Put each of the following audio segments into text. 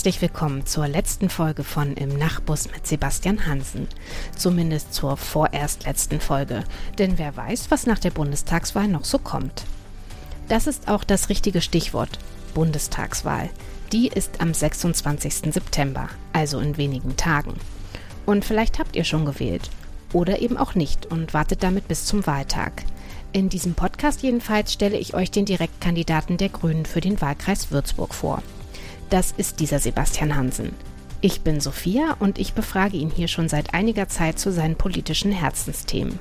Herzlich willkommen zur letzten Folge von Im Nachtbus mit Sebastian Hansen. Zumindest zur vorerst letzten Folge, denn wer weiß, was nach der Bundestagswahl noch so kommt. Das ist auch das richtige Stichwort, Bundestagswahl. Die ist am 26. September, also in wenigen Tagen. Und vielleicht habt ihr schon gewählt. Oder eben auch nicht und wartet damit bis zum Wahltag. In diesem Podcast jedenfalls stelle ich euch den Direktkandidaten der Grünen für den Wahlkreis Würzburg vor. Das ist dieser Sebastian Hansen. Ich bin Sophia und ich befrage ihn hier schon seit einiger Zeit zu seinen politischen Herzensthemen.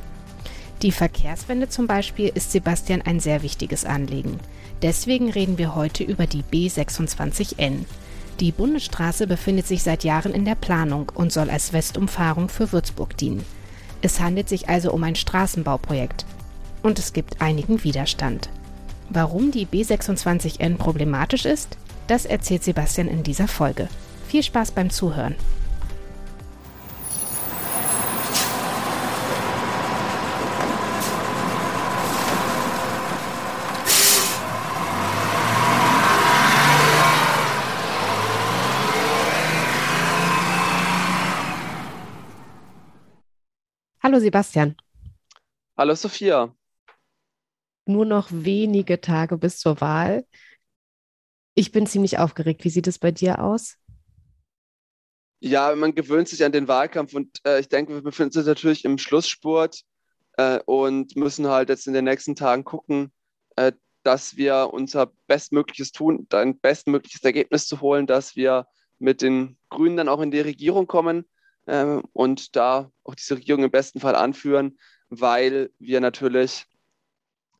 Die Verkehrswende zum Beispiel ist Sebastian ein sehr wichtiges Anliegen. Deswegen reden wir heute über die B26N. Die Bundesstraße befindet sich seit Jahren in der Planung und soll als Westumfahrung für Würzburg dienen. Es handelt sich also um ein Straßenbauprojekt. Und es gibt einigen Widerstand. Warum die B26N problematisch ist? Das erzählt Sebastian in dieser Folge. Viel Spaß beim Zuhören. Hallo Sebastian. Hallo Sophia. Nur noch wenige Tage bis zur Wahl. Ich bin ziemlich aufgeregt. Wie sieht es bei dir aus? Ja, man gewöhnt sich an den Wahlkampf und äh, ich denke, wir befinden uns natürlich im Schlussspurt äh, und müssen halt jetzt in den nächsten Tagen gucken, äh, dass wir unser Bestmögliches tun, ein bestmögliches Ergebnis zu holen, dass wir mit den Grünen dann auch in die Regierung kommen ähm, und da auch diese Regierung im besten Fall anführen, weil wir natürlich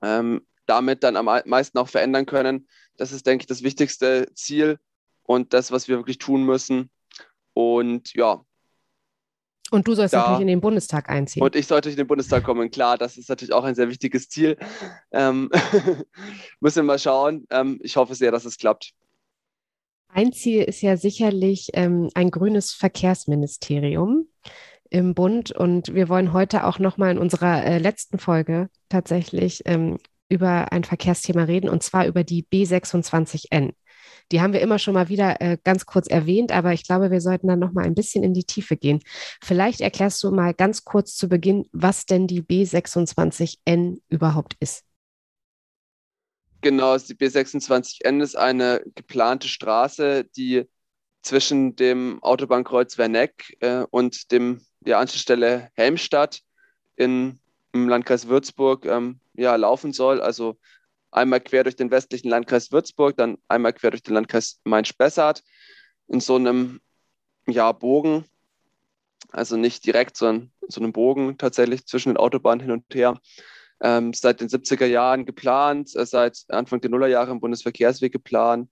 ähm, damit dann am meisten auch verändern können, das ist, denke ich, das wichtigste Ziel und das, was wir wirklich tun müssen. Und ja. Und du sollst da, natürlich in den Bundestag einziehen. Und ich sollte in den Bundestag kommen, klar, das ist natürlich auch ein sehr wichtiges Ziel. Ähm, müssen wir mal schauen. Ähm, ich hoffe sehr, dass es klappt. Ein Ziel ist ja sicherlich ähm, ein grünes Verkehrsministerium im Bund. Und wir wollen heute auch nochmal in unserer äh, letzten Folge tatsächlich ähm, über ein Verkehrsthema reden, und zwar über die B26N. Die haben wir immer schon mal wieder äh, ganz kurz erwähnt, aber ich glaube, wir sollten dann noch mal ein bisschen in die Tiefe gehen. Vielleicht erklärst du mal ganz kurz zu Beginn, was denn die B26N überhaupt ist. Genau, die B26N ist eine geplante Straße, die zwischen dem Autobahnkreuz Werneck äh, und dem, der Anschlussstelle Helmstadt in, im Landkreis Würzburg ähm, ja, laufen soll. Also einmal quer durch den westlichen Landkreis Würzburg, dann einmal quer durch den Landkreis Main-Spessart in so einem ja, Bogen. Also nicht direkt, sondern so einem Bogen tatsächlich zwischen den Autobahnen hin und her. Ähm, seit den 70er Jahren geplant, äh, seit Anfang der Nullerjahre im Bundesverkehrsweg geplant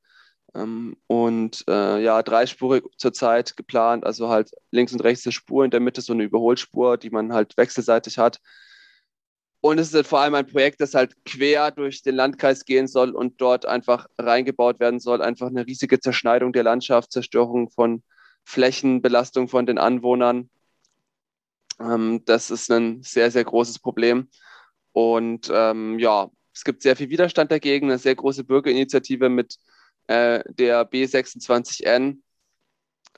ähm, und äh, ja, dreispurig zurzeit geplant, also halt links und rechts eine Spur, in der Mitte so eine Überholspur, die man halt wechselseitig hat. Und es ist halt vor allem ein Projekt, das halt quer durch den Landkreis gehen soll und dort einfach reingebaut werden soll. Einfach eine riesige Zerschneidung der Landschaft, Zerstörung von Flächen, Belastung von den Anwohnern. Ähm, das ist ein sehr, sehr großes Problem. Und ähm, ja, es gibt sehr viel Widerstand dagegen, eine sehr große Bürgerinitiative mit äh, der B26N.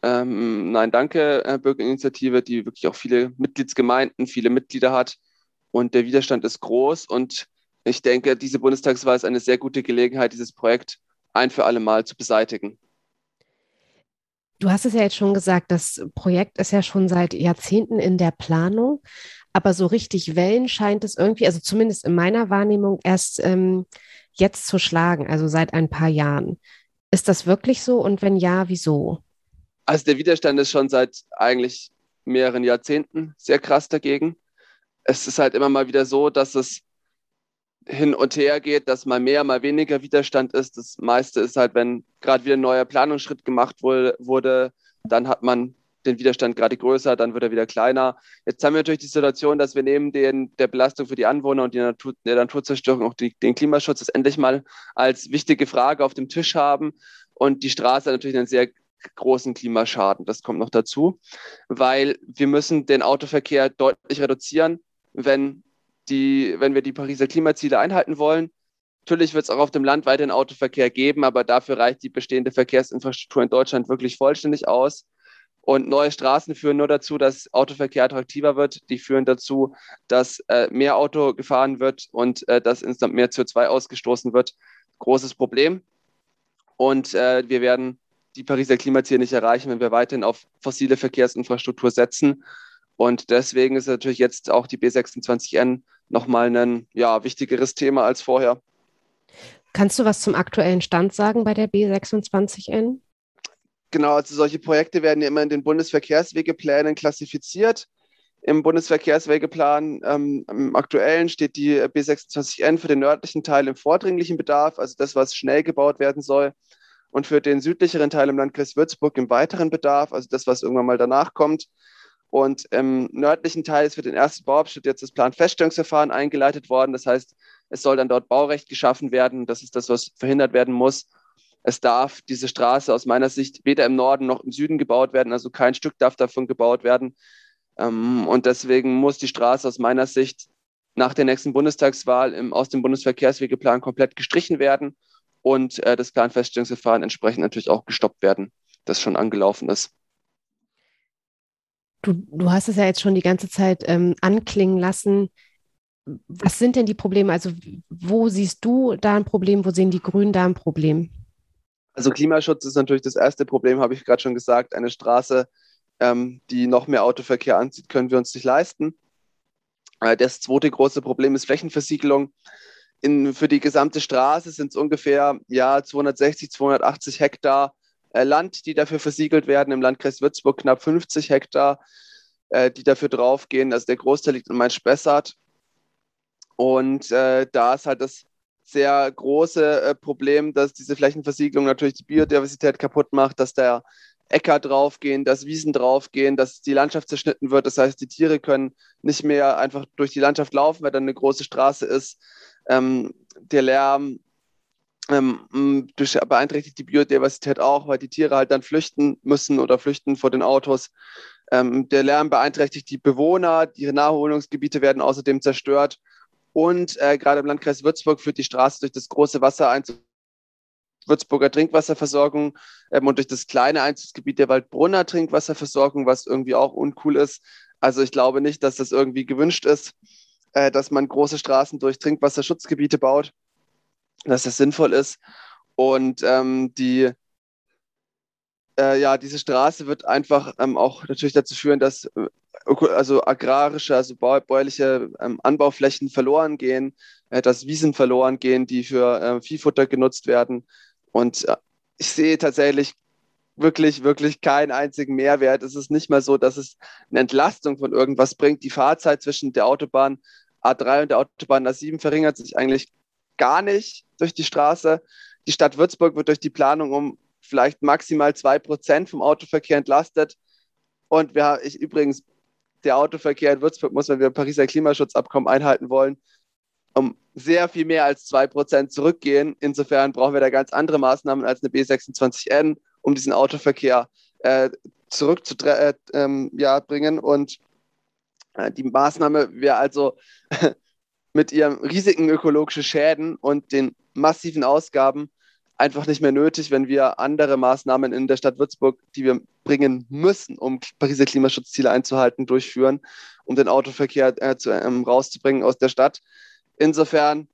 Ähm, Nein, danke, äh, Bürgerinitiative, die wirklich auch viele Mitgliedsgemeinden, viele Mitglieder hat und der Widerstand ist groß. Und ich denke, diese Bundestagswahl ist eine sehr gute Gelegenheit, dieses Projekt ein für alle Mal zu beseitigen. Du hast es ja jetzt schon gesagt, das Projekt ist ja schon seit Jahrzehnten in der Planung, aber so richtig Wellen scheint es irgendwie, also zumindest in meiner Wahrnehmung, erst ähm, jetzt zu schlagen, also seit ein paar Jahren. Ist das wirklich so und wenn ja, wieso? Also der Widerstand ist schon seit eigentlich mehreren Jahrzehnten sehr krass dagegen es ist halt immer mal wieder so, dass es hin und her geht, dass mal mehr, mal weniger Widerstand ist. Das meiste ist halt, wenn gerade wieder ein neuer Planungsschritt gemacht wurde, dann hat man den Widerstand gerade größer, dann wird er wieder kleiner. Jetzt haben wir natürlich die Situation, dass wir neben den, der Belastung für die Anwohner und die Natur, der Naturzerstörung auch die, den Klimaschutz das endlich mal als wichtige Frage auf dem Tisch haben und die Straße natürlich einen sehr großen Klimaschaden. Das kommt noch dazu, weil wir müssen den Autoverkehr deutlich reduzieren wenn, die, wenn wir die Pariser Klimaziele einhalten wollen. Natürlich wird es auch auf dem Land weiterhin Autoverkehr geben, aber dafür reicht die bestehende Verkehrsinfrastruktur in Deutschland wirklich vollständig aus. Und neue Straßen führen nur dazu, dass Autoverkehr attraktiver wird. Die führen dazu, dass äh, mehr Auto gefahren wird und äh, dass insgesamt mehr CO2 ausgestoßen wird. Großes Problem. Und äh, wir werden die Pariser Klimaziele nicht erreichen, wenn wir weiterhin auf fossile Verkehrsinfrastruktur setzen. Und deswegen ist natürlich jetzt auch die B26N nochmal ein ja, wichtigeres Thema als vorher. Kannst du was zum aktuellen Stand sagen bei der B26N? Genau, also solche Projekte werden ja immer in den Bundesverkehrswegeplänen klassifiziert. Im Bundesverkehrswegeplan ähm, im aktuellen steht die B26N für den nördlichen Teil im vordringlichen Bedarf, also das, was schnell gebaut werden soll, und für den südlicheren Teil im Landkreis Würzburg im weiteren Bedarf, also das, was irgendwann mal danach kommt. Und im nördlichen Teil ist für den ersten Bauabschnitt jetzt das Planfeststellungsverfahren eingeleitet worden. Das heißt, es soll dann dort Baurecht geschaffen werden. Das ist das, was verhindert werden muss. Es darf diese Straße aus meiner Sicht weder im Norden noch im Süden gebaut werden. Also kein Stück darf davon gebaut werden. Ähm, und deswegen muss die Straße aus meiner Sicht nach der nächsten Bundestagswahl im, aus dem Bundesverkehrswegeplan komplett gestrichen werden und äh, das Planfeststellungsverfahren entsprechend natürlich auch gestoppt werden, das schon angelaufen ist. Du, du hast es ja jetzt schon die ganze Zeit ähm, anklingen lassen was sind denn die Probleme? Also wo siehst du da ein Problem, wo sehen die Grünen da ein Problem? Also Klimaschutz ist natürlich das erste Problem, habe ich gerade schon gesagt. Eine Straße, ähm, die noch mehr Autoverkehr anzieht, können wir uns nicht leisten. Äh, das zweite große Problem ist Flächenversiegelung. In, für die gesamte Straße sind es ungefähr ja, 260, 280 Hektar Land, die dafür versiegelt werden. Im Landkreis Würzburg knapp 50 Hektar, äh, die dafür draufgehen. Also der Großteil liegt in Main-Spessart. Und äh, da ist halt das sehr große äh, Problem, dass diese Flächenversiegelung natürlich die Biodiversität kaputt macht, dass da Äcker draufgehen, dass Wiesen draufgehen, dass die Landschaft zerschnitten wird. Das heißt, die Tiere können nicht mehr einfach durch die Landschaft laufen, weil dann eine große Straße ist. Ähm, der Lärm ähm, beeinträchtigt die Biodiversität auch, weil die Tiere halt dann flüchten müssen oder flüchten vor den Autos. Ähm, der Lärm beeinträchtigt die Bewohner, die Naherholungsgebiete werden außerdem zerstört. Und äh, gerade im Landkreis Würzburg führt die Straße durch das große Wasser ein Würzburger Trinkwasserversorgung ähm, und durch das kleine Einzugsgebiet der Waldbrunner Trinkwasserversorgung, was irgendwie auch uncool ist. Also ich glaube nicht, dass das irgendwie gewünscht ist, äh, dass man große Straßen durch Trinkwasserschutzgebiete baut, dass das sinnvoll ist. Und ähm, die äh, ja, diese Straße wird einfach ähm, auch natürlich dazu führen, dass äh, also agrarische, also bäuerliche ähm, Anbauflächen verloren gehen, äh, dass Wiesen verloren gehen, die für äh, Viehfutter genutzt werden. Und äh, ich sehe tatsächlich wirklich, wirklich keinen einzigen Mehrwert. Es ist nicht mal so, dass es eine Entlastung von irgendwas bringt. Die Fahrzeit zwischen der Autobahn A3 und der Autobahn A7 verringert sich eigentlich gar nicht durch die Straße. Die Stadt Würzburg wird durch die Planung um vielleicht maximal zwei Prozent vom Autoverkehr entlastet. Und wir, ich übrigens, der Autoverkehr in Würzburg muss, wenn wir Pariser Klimaschutzabkommen einhalten wollen, um sehr viel mehr als zwei Prozent zurückgehen. Insofern brauchen wir da ganz andere Maßnahmen als eine B26N, um diesen Autoverkehr äh, zurückzubringen. Äh, ähm, ja, und äh, die Maßnahme wäre also mit ihren riesigen ökologischen Schäden und den massiven Ausgaben einfach nicht mehr nötig, wenn wir andere Maßnahmen in der Stadt Würzburg, die wir bringen müssen, um Pariser Klimaschutzziele einzuhalten, durchführen, um den Autoverkehr äh, zu, ähm, rauszubringen aus der Stadt. Insofern,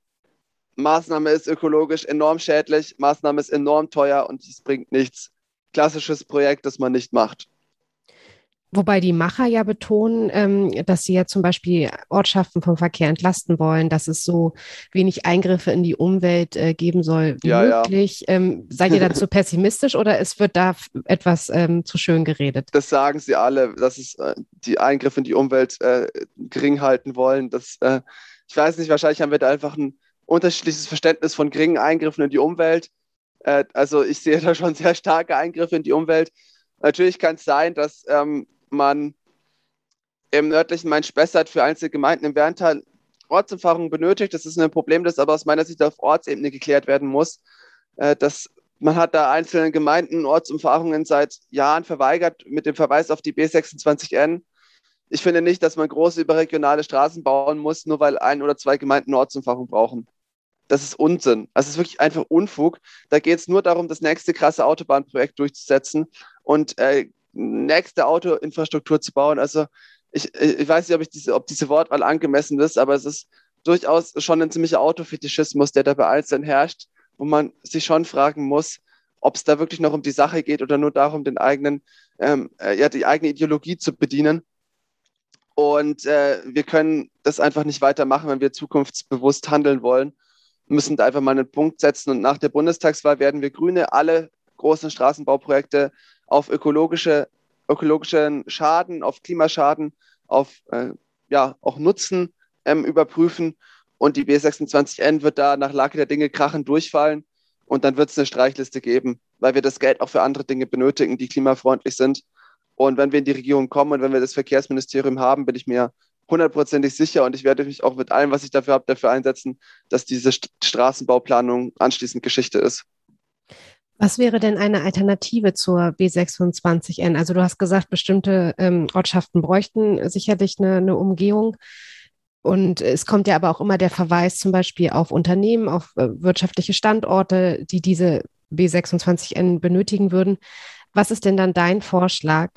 Maßnahme ist ökologisch enorm schädlich, Maßnahme ist enorm teuer und es bringt nichts. Klassisches Projekt, das man nicht macht. Wobei die Macher ja betonen, ähm, dass sie ja zum Beispiel Ortschaften vom Verkehr entlasten wollen, dass es so wenig Eingriffe in die Umwelt äh, geben soll wie ja, möglich. Ja. Ähm, seid ihr dazu pessimistisch oder es wird da etwas ähm, zu schön geredet? Das sagen sie alle, dass es äh, die Eingriffe in die Umwelt äh, gering halten wollen. Das, ich weiß nicht, wahrscheinlich haben wir da einfach ein unterschiedliches Verständnis von geringen Eingriffen in die Umwelt. Also ich sehe da schon sehr starke Eingriffe in die Umwelt. Natürlich kann es sein, dass ähm, man im nördlichen Main-Spessart für einzelne Gemeinden im Werntal Ortsumfahrung benötigt. Das ist ein Problem, das aber aus meiner Sicht auf Ortsebene geklärt werden muss. Äh, das, man hat da einzelnen Gemeinden Ortsumfahrungen seit Jahren verweigert mit dem Verweis auf die B26N. Ich finde nicht, dass man große überregionale Straßen bauen muss, nur weil ein oder zwei Gemeinden Ortsumfahrung brauchen. das ist Unsinn. Es ist wirklich einfach Unfug. Da geht es nur darum, das nächste krasse Autobahnprojekt durchzusetzen und äh, nächste Autoinfrastruktur zu bauen. Also ich, ich weiß nicht, ob, ich diese, ob diese Wortwahl angemessen ist, aber es ist durchaus schon ein ziemlicher Autofetischismus, der da bei Einzelnen herrscht, wo man sich schon fragen muss, ob es da wirklich noch um die Sache geht oder nur darum, den eigenen, ähm, äh, ja, die eigene Ideologie zu bedienen. Und äh, wir können das einfach nicht weitermachen, wenn wir zukunftsbewusst handeln wollen. Wir müssen da einfach mal einen Punkt setzen. Und nach der Bundestagswahl werden wir Grüne alle großen Straßenbauprojekte auf ökologische, ökologischen Schaden, auf Klimaschaden, auf äh, ja, auch Nutzen ähm, überprüfen. Und die B26N wird da nach Lage der Dinge krachen durchfallen. Und dann wird es eine Streichliste geben, weil wir das Geld auch für andere Dinge benötigen, die klimafreundlich sind. Und wenn wir in die Regierung kommen und wenn wir das Verkehrsministerium haben, bin ich mir hundertprozentig sicher und ich werde mich auch mit allem, was ich dafür habe, dafür einsetzen, dass diese Straßenbauplanung anschließend Geschichte ist. Was wäre denn eine Alternative zur B26N? Also du hast gesagt, bestimmte ähm, Ortschaften bräuchten sicherlich eine, eine, Umgehung. Und es kommt ja aber auch immer der Verweis zum Beispiel auf Unternehmen, auf äh, wirtschaftliche Standorte, die diese B26N benötigen würden. Was ist denn dann dein Vorschlag?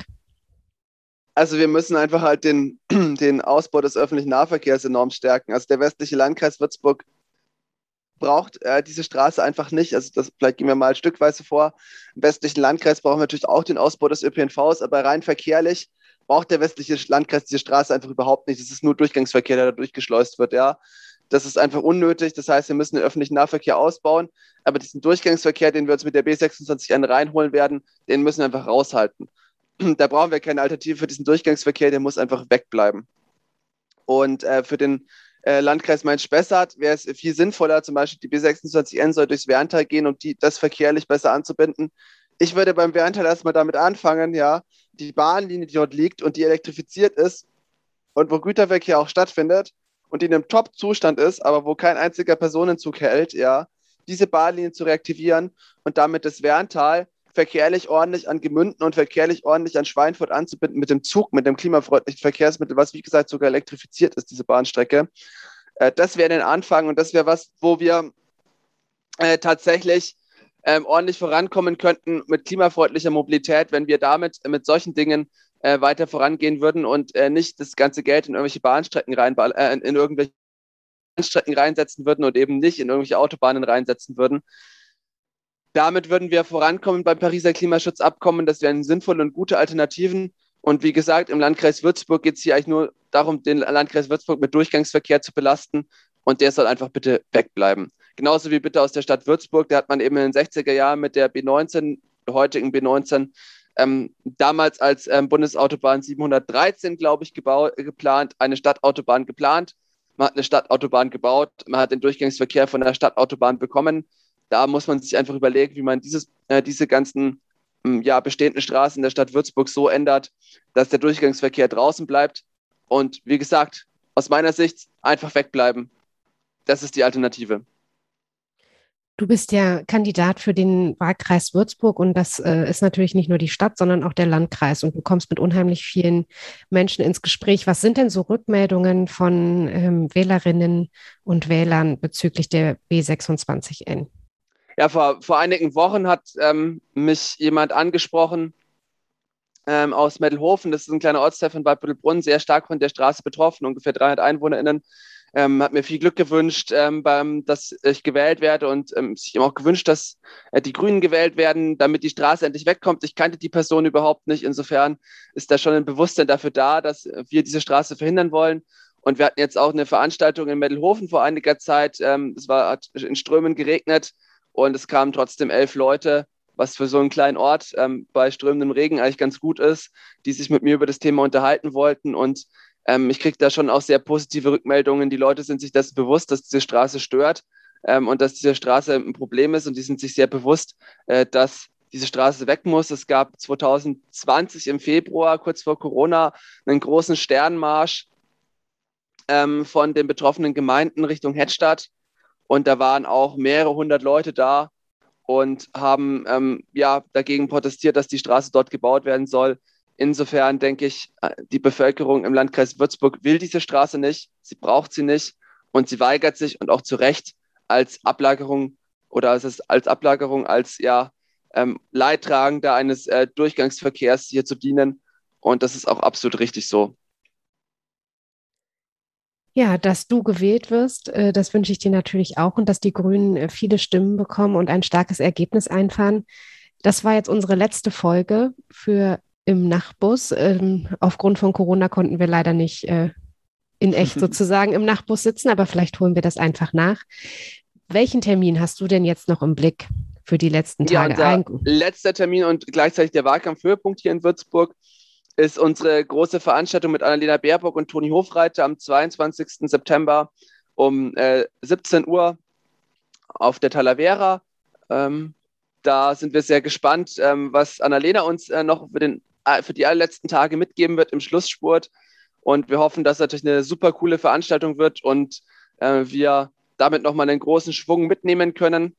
Also wir müssen einfach halt den, den Ausbau des öffentlichen Nahverkehrs enorm stärken. Also der westliche Landkreis Würzburg braucht äh, diese Straße einfach nicht. Also das, vielleicht gehen wir mal stückweise vor. Im westlichen Landkreis brauchen wir natürlich auch den Ausbau des ÖPNVs, aber rein verkehrlich braucht der westliche Landkreis diese Straße einfach überhaupt nicht. Es ist nur Durchgangsverkehr, der da durchgeschleust wird, ja. Das ist einfach unnötig. Das heißt, wir müssen den öffentlichen Nahverkehr ausbauen. Aber diesen Durchgangsverkehr, den wir uns mit der B26N reinholen werden, den müssen wir einfach raushalten. Da brauchen wir keine Alternative für diesen Durchgangsverkehr, der muss einfach wegbleiben. Und äh, für den äh, Landkreis Mainz-Spessart wäre es viel sinnvoller, zum Beispiel die B26N soll durchs Werntal gehen, um die, das verkehrlich besser anzubinden. Ich würde beim Werntal erstmal damit anfangen, ja, die Bahnlinie, die dort liegt und die elektrifiziert ist und wo Güterverkehr auch stattfindet, und die in einem Top-Zustand ist, aber wo kein einziger Personenzug hält, ja, diese Bahnlinie zu reaktivieren und damit das Werntal verkehrlich ordentlich an Gemünden und verkehrlich ordentlich an Schweinfurt anzubinden mit dem Zug, mit dem klimafreundlichen Verkehrsmittel, was wie gesagt sogar elektrifiziert ist, diese Bahnstrecke. Äh, das wäre ein Anfang und das wäre was, wo wir äh, tatsächlich ähm, ordentlich vorankommen könnten mit klimafreundlicher Mobilität, wenn wir damit mit solchen Dingen äh, weiter vorangehen würden und äh, nicht das ganze Geld in irgendwelche Bahnstrecken rein, äh, in irgendwelche Bahnstrecken reinsetzen würden und eben nicht in irgendwelche Autobahnen reinsetzen würden. Damit würden wir vorankommen beim Pariser Klimaschutzabkommen. Das wären sinnvolle und gute Alternativen. Und wie gesagt, im Landkreis Würzburg geht es hier eigentlich nur darum, den Landkreis Würzburg mit Durchgangsverkehr zu belasten. Und der soll einfach bitte wegbleiben. Genauso wie bitte aus der Stadt Würzburg. Da hat man eben in den 60er Jahren mit der B19, der heutigen B19, ähm, damals als ähm, Bundesautobahn 713, glaube ich, geplant, eine Stadtautobahn geplant. Man hat eine Stadtautobahn gebaut, man hat den Durchgangsverkehr von der Stadtautobahn bekommen. Da muss man sich einfach überlegen, wie man dieses, äh, diese ganzen ähm, ja, bestehenden Straßen der Stadt Würzburg so ändert, dass der Durchgangsverkehr draußen bleibt. Und wie gesagt, aus meiner Sicht einfach wegbleiben. Das ist die Alternative. Du bist ja Kandidat für den Wahlkreis Würzburg und das äh, ist natürlich nicht nur die Stadt, sondern auch der Landkreis und du kommst mit unheimlich vielen Menschen ins Gespräch. Was sind denn so Rückmeldungen von ähm, Wählerinnen und Wählern bezüglich der B26N? Ja, vor, vor einigen Wochen hat ähm, mich jemand angesprochen ähm, aus Meddelhofen, das ist ein kleiner Ortsteil von Bad Büttelbrunn, sehr stark von der Straße betroffen, ungefähr 300 EinwohnerInnen ähm, hat mir viel Glück gewünscht, ähm, beim, dass ich gewählt werde und ähm, sich auch gewünscht, dass äh, die Grünen gewählt werden, damit die Straße endlich wegkommt. Ich kannte die Person überhaupt nicht. Insofern ist da schon ein Bewusstsein dafür da, dass wir diese Straße verhindern wollen. Und wir hatten jetzt auch eine Veranstaltung in Meddelhofen vor einiger Zeit. Ähm, es war, hat in Strömen geregnet und es kamen trotzdem elf Leute, was für so einen kleinen Ort ähm, bei strömendem Regen eigentlich ganz gut ist, die sich mit mir über das Thema unterhalten wollten. Und ähm, ich kriege da schon auch sehr positive Rückmeldungen. Die Leute sind sich dessen bewusst, dass diese Straße stört ähm, und dass diese Straße ein Problem ist und die sind sich sehr bewusst, äh, dass diese Straße weg muss. Es gab 2020 im Februar, kurz vor Corona, einen großen Sternmarsch ähm, von den betroffenen Gemeinden Richtung Hettstadt. Und da waren auch mehrere hundert Leute da und haben ähm, ja dagegen protestiert, dass die Straße dort gebaut werden soll. Insofern denke ich, äh, die Bevölkerung im Landkreis Würzburg will diese Straße nicht, sie braucht sie nicht und sie weigert sich und auch zu Recht als Ablagerung oder ist als Ablagerung, als ja, ähm, Leidtragender eines äh, Durchgangsverkehrs hier zu dienen. Und das ist auch absolut richtig so. Ja, dass du gewählt wirst, äh, das wünsche ich dir natürlich auch und dass die Grünen äh, viele Stimmen bekommen und ein starkes Ergebnis einfahren. Das war jetzt unsere letzte Folge für im Nachtbus. Ähm, aufgrund von Corona konnten wir leider nicht äh, in echt sozusagen im Nachtbus sitzen, aber vielleicht holen wir das einfach nach. Welchen Termin hast du denn jetzt noch im Blick für die letzten Tage? Ja, letzter Termin und gleichzeitig der Wahlkampfhöhepunkt hier in Würzburg ist unsere große Veranstaltung mit Annalena Baerbock und Toni Hofreiter am 22. September um äh, 17 Uhr auf der Talavera. Ähm, da sind wir sehr gespannt, ähm, was Annalena uns äh, noch für, den, äh, für die allerletzten Tage mitgeben wird im Schlussspurt. Und wir hoffen, dass es natürlich eine super coole Veranstaltung wird und äh, wir damit nochmal einen großen Schwung mitnehmen können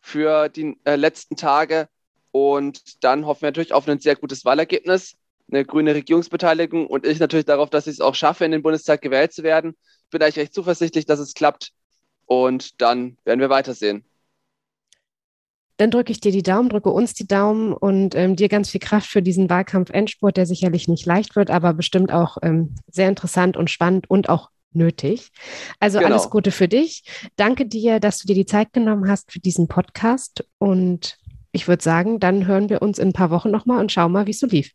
für die äh, letzten Tage. Und dann hoffen wir natürlich auf ein sehr gutes Wahlergebnis eine grüne Regierungsbeteiligung und ich natürlich darauf, dass ich es auch schaffe, in den Bundestag gewählt zu werden. Bin eigentlich recht zuversichtlich, dass es klappt und dann werden wir weitersehen. Dann drücke ich dir die Daumen, drücke uns die Daumen und ähm, dir ganz viel Kraft für diesen Wahlkampf-Endspurt, der sicherlich nicht leicht wird, aber bestimmt auch ähm, sehr interessant und spannend und auch nötig. Also genau. alles Gute für dich. Danke dir, dass du dir die Zeit genommen hast für diesen Podcast und ich würde sagen, dann hören wir uns in ein paar Wochen nochmal und schauen mal, wie es so lief.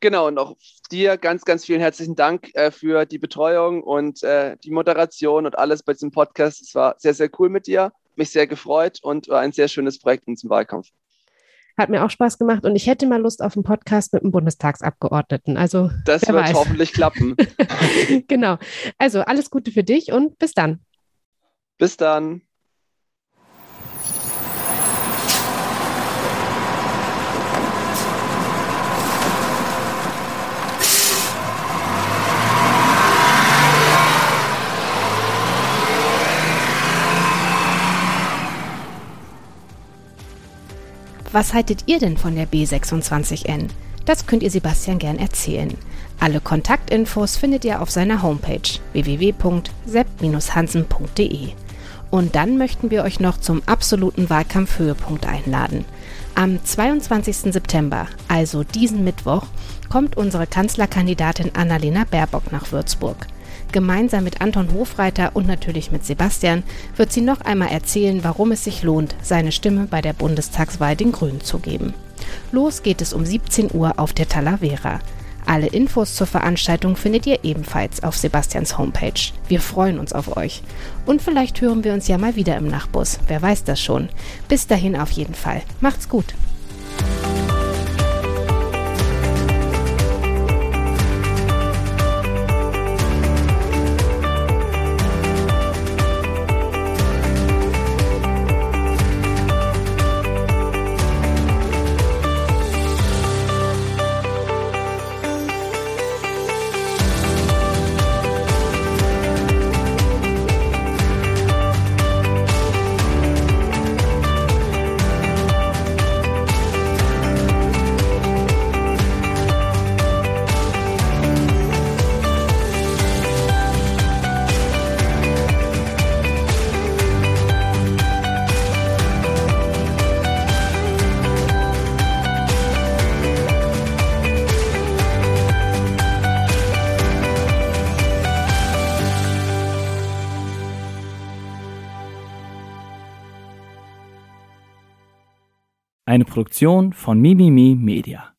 Genau, und auch dir ganz, ganz vielen herzlichen Dank äh, für die Betreuung und äh, die Moderation und alles bei diesem Podcast. Es war sehr, sehr cool mit dir, mich sehr gefreut und war ein sehr schönes Projekt in diesem Wahlkampf. Hat mir auch Spaß gemacht und ich hätte mal Lust auf einen Podcast mit einem Bundestagsabgeordneten. Also das wird weiß. hoffentlich klappen. genau. Also alles Gute für dich und bis dann. Bis dann. Was haltet ihr denn von der B26N? Das könnt ihr Sebastian gern erzählen. Alle Kontaktinfos findet ihr auf seiner Homepage www.sepp-hansen.de. Und dann möchten wir euch noch zum absoluten Wahlkampfhöhepunkt einladen. Am 22. September, also diesen Mittwoch, kommt unsere Kanzlerkandidatin Annalena Baerbock nach Würzburg. Gemeinsam mit Anton Hofreiter und natürlich mit Sebastian wird sie noch einmal erzählen, warum es sich lohnt, seine Stimme bei der Bundestagswahl den Grünen zu geben. Los geht es um 17 Uhr auf der Talavera. Alle Infos zur Veranstaltung findet ihr ebenfalls auf Sebastians Homepage. Wir freuen uns auf euch. Und vielleicht hören wir uns ja mal wieder im Nachbus. Wer weiß das schon. Bis dahin auf jeden Fall. Macht's gut. Eine Produktion von Mimimi Media.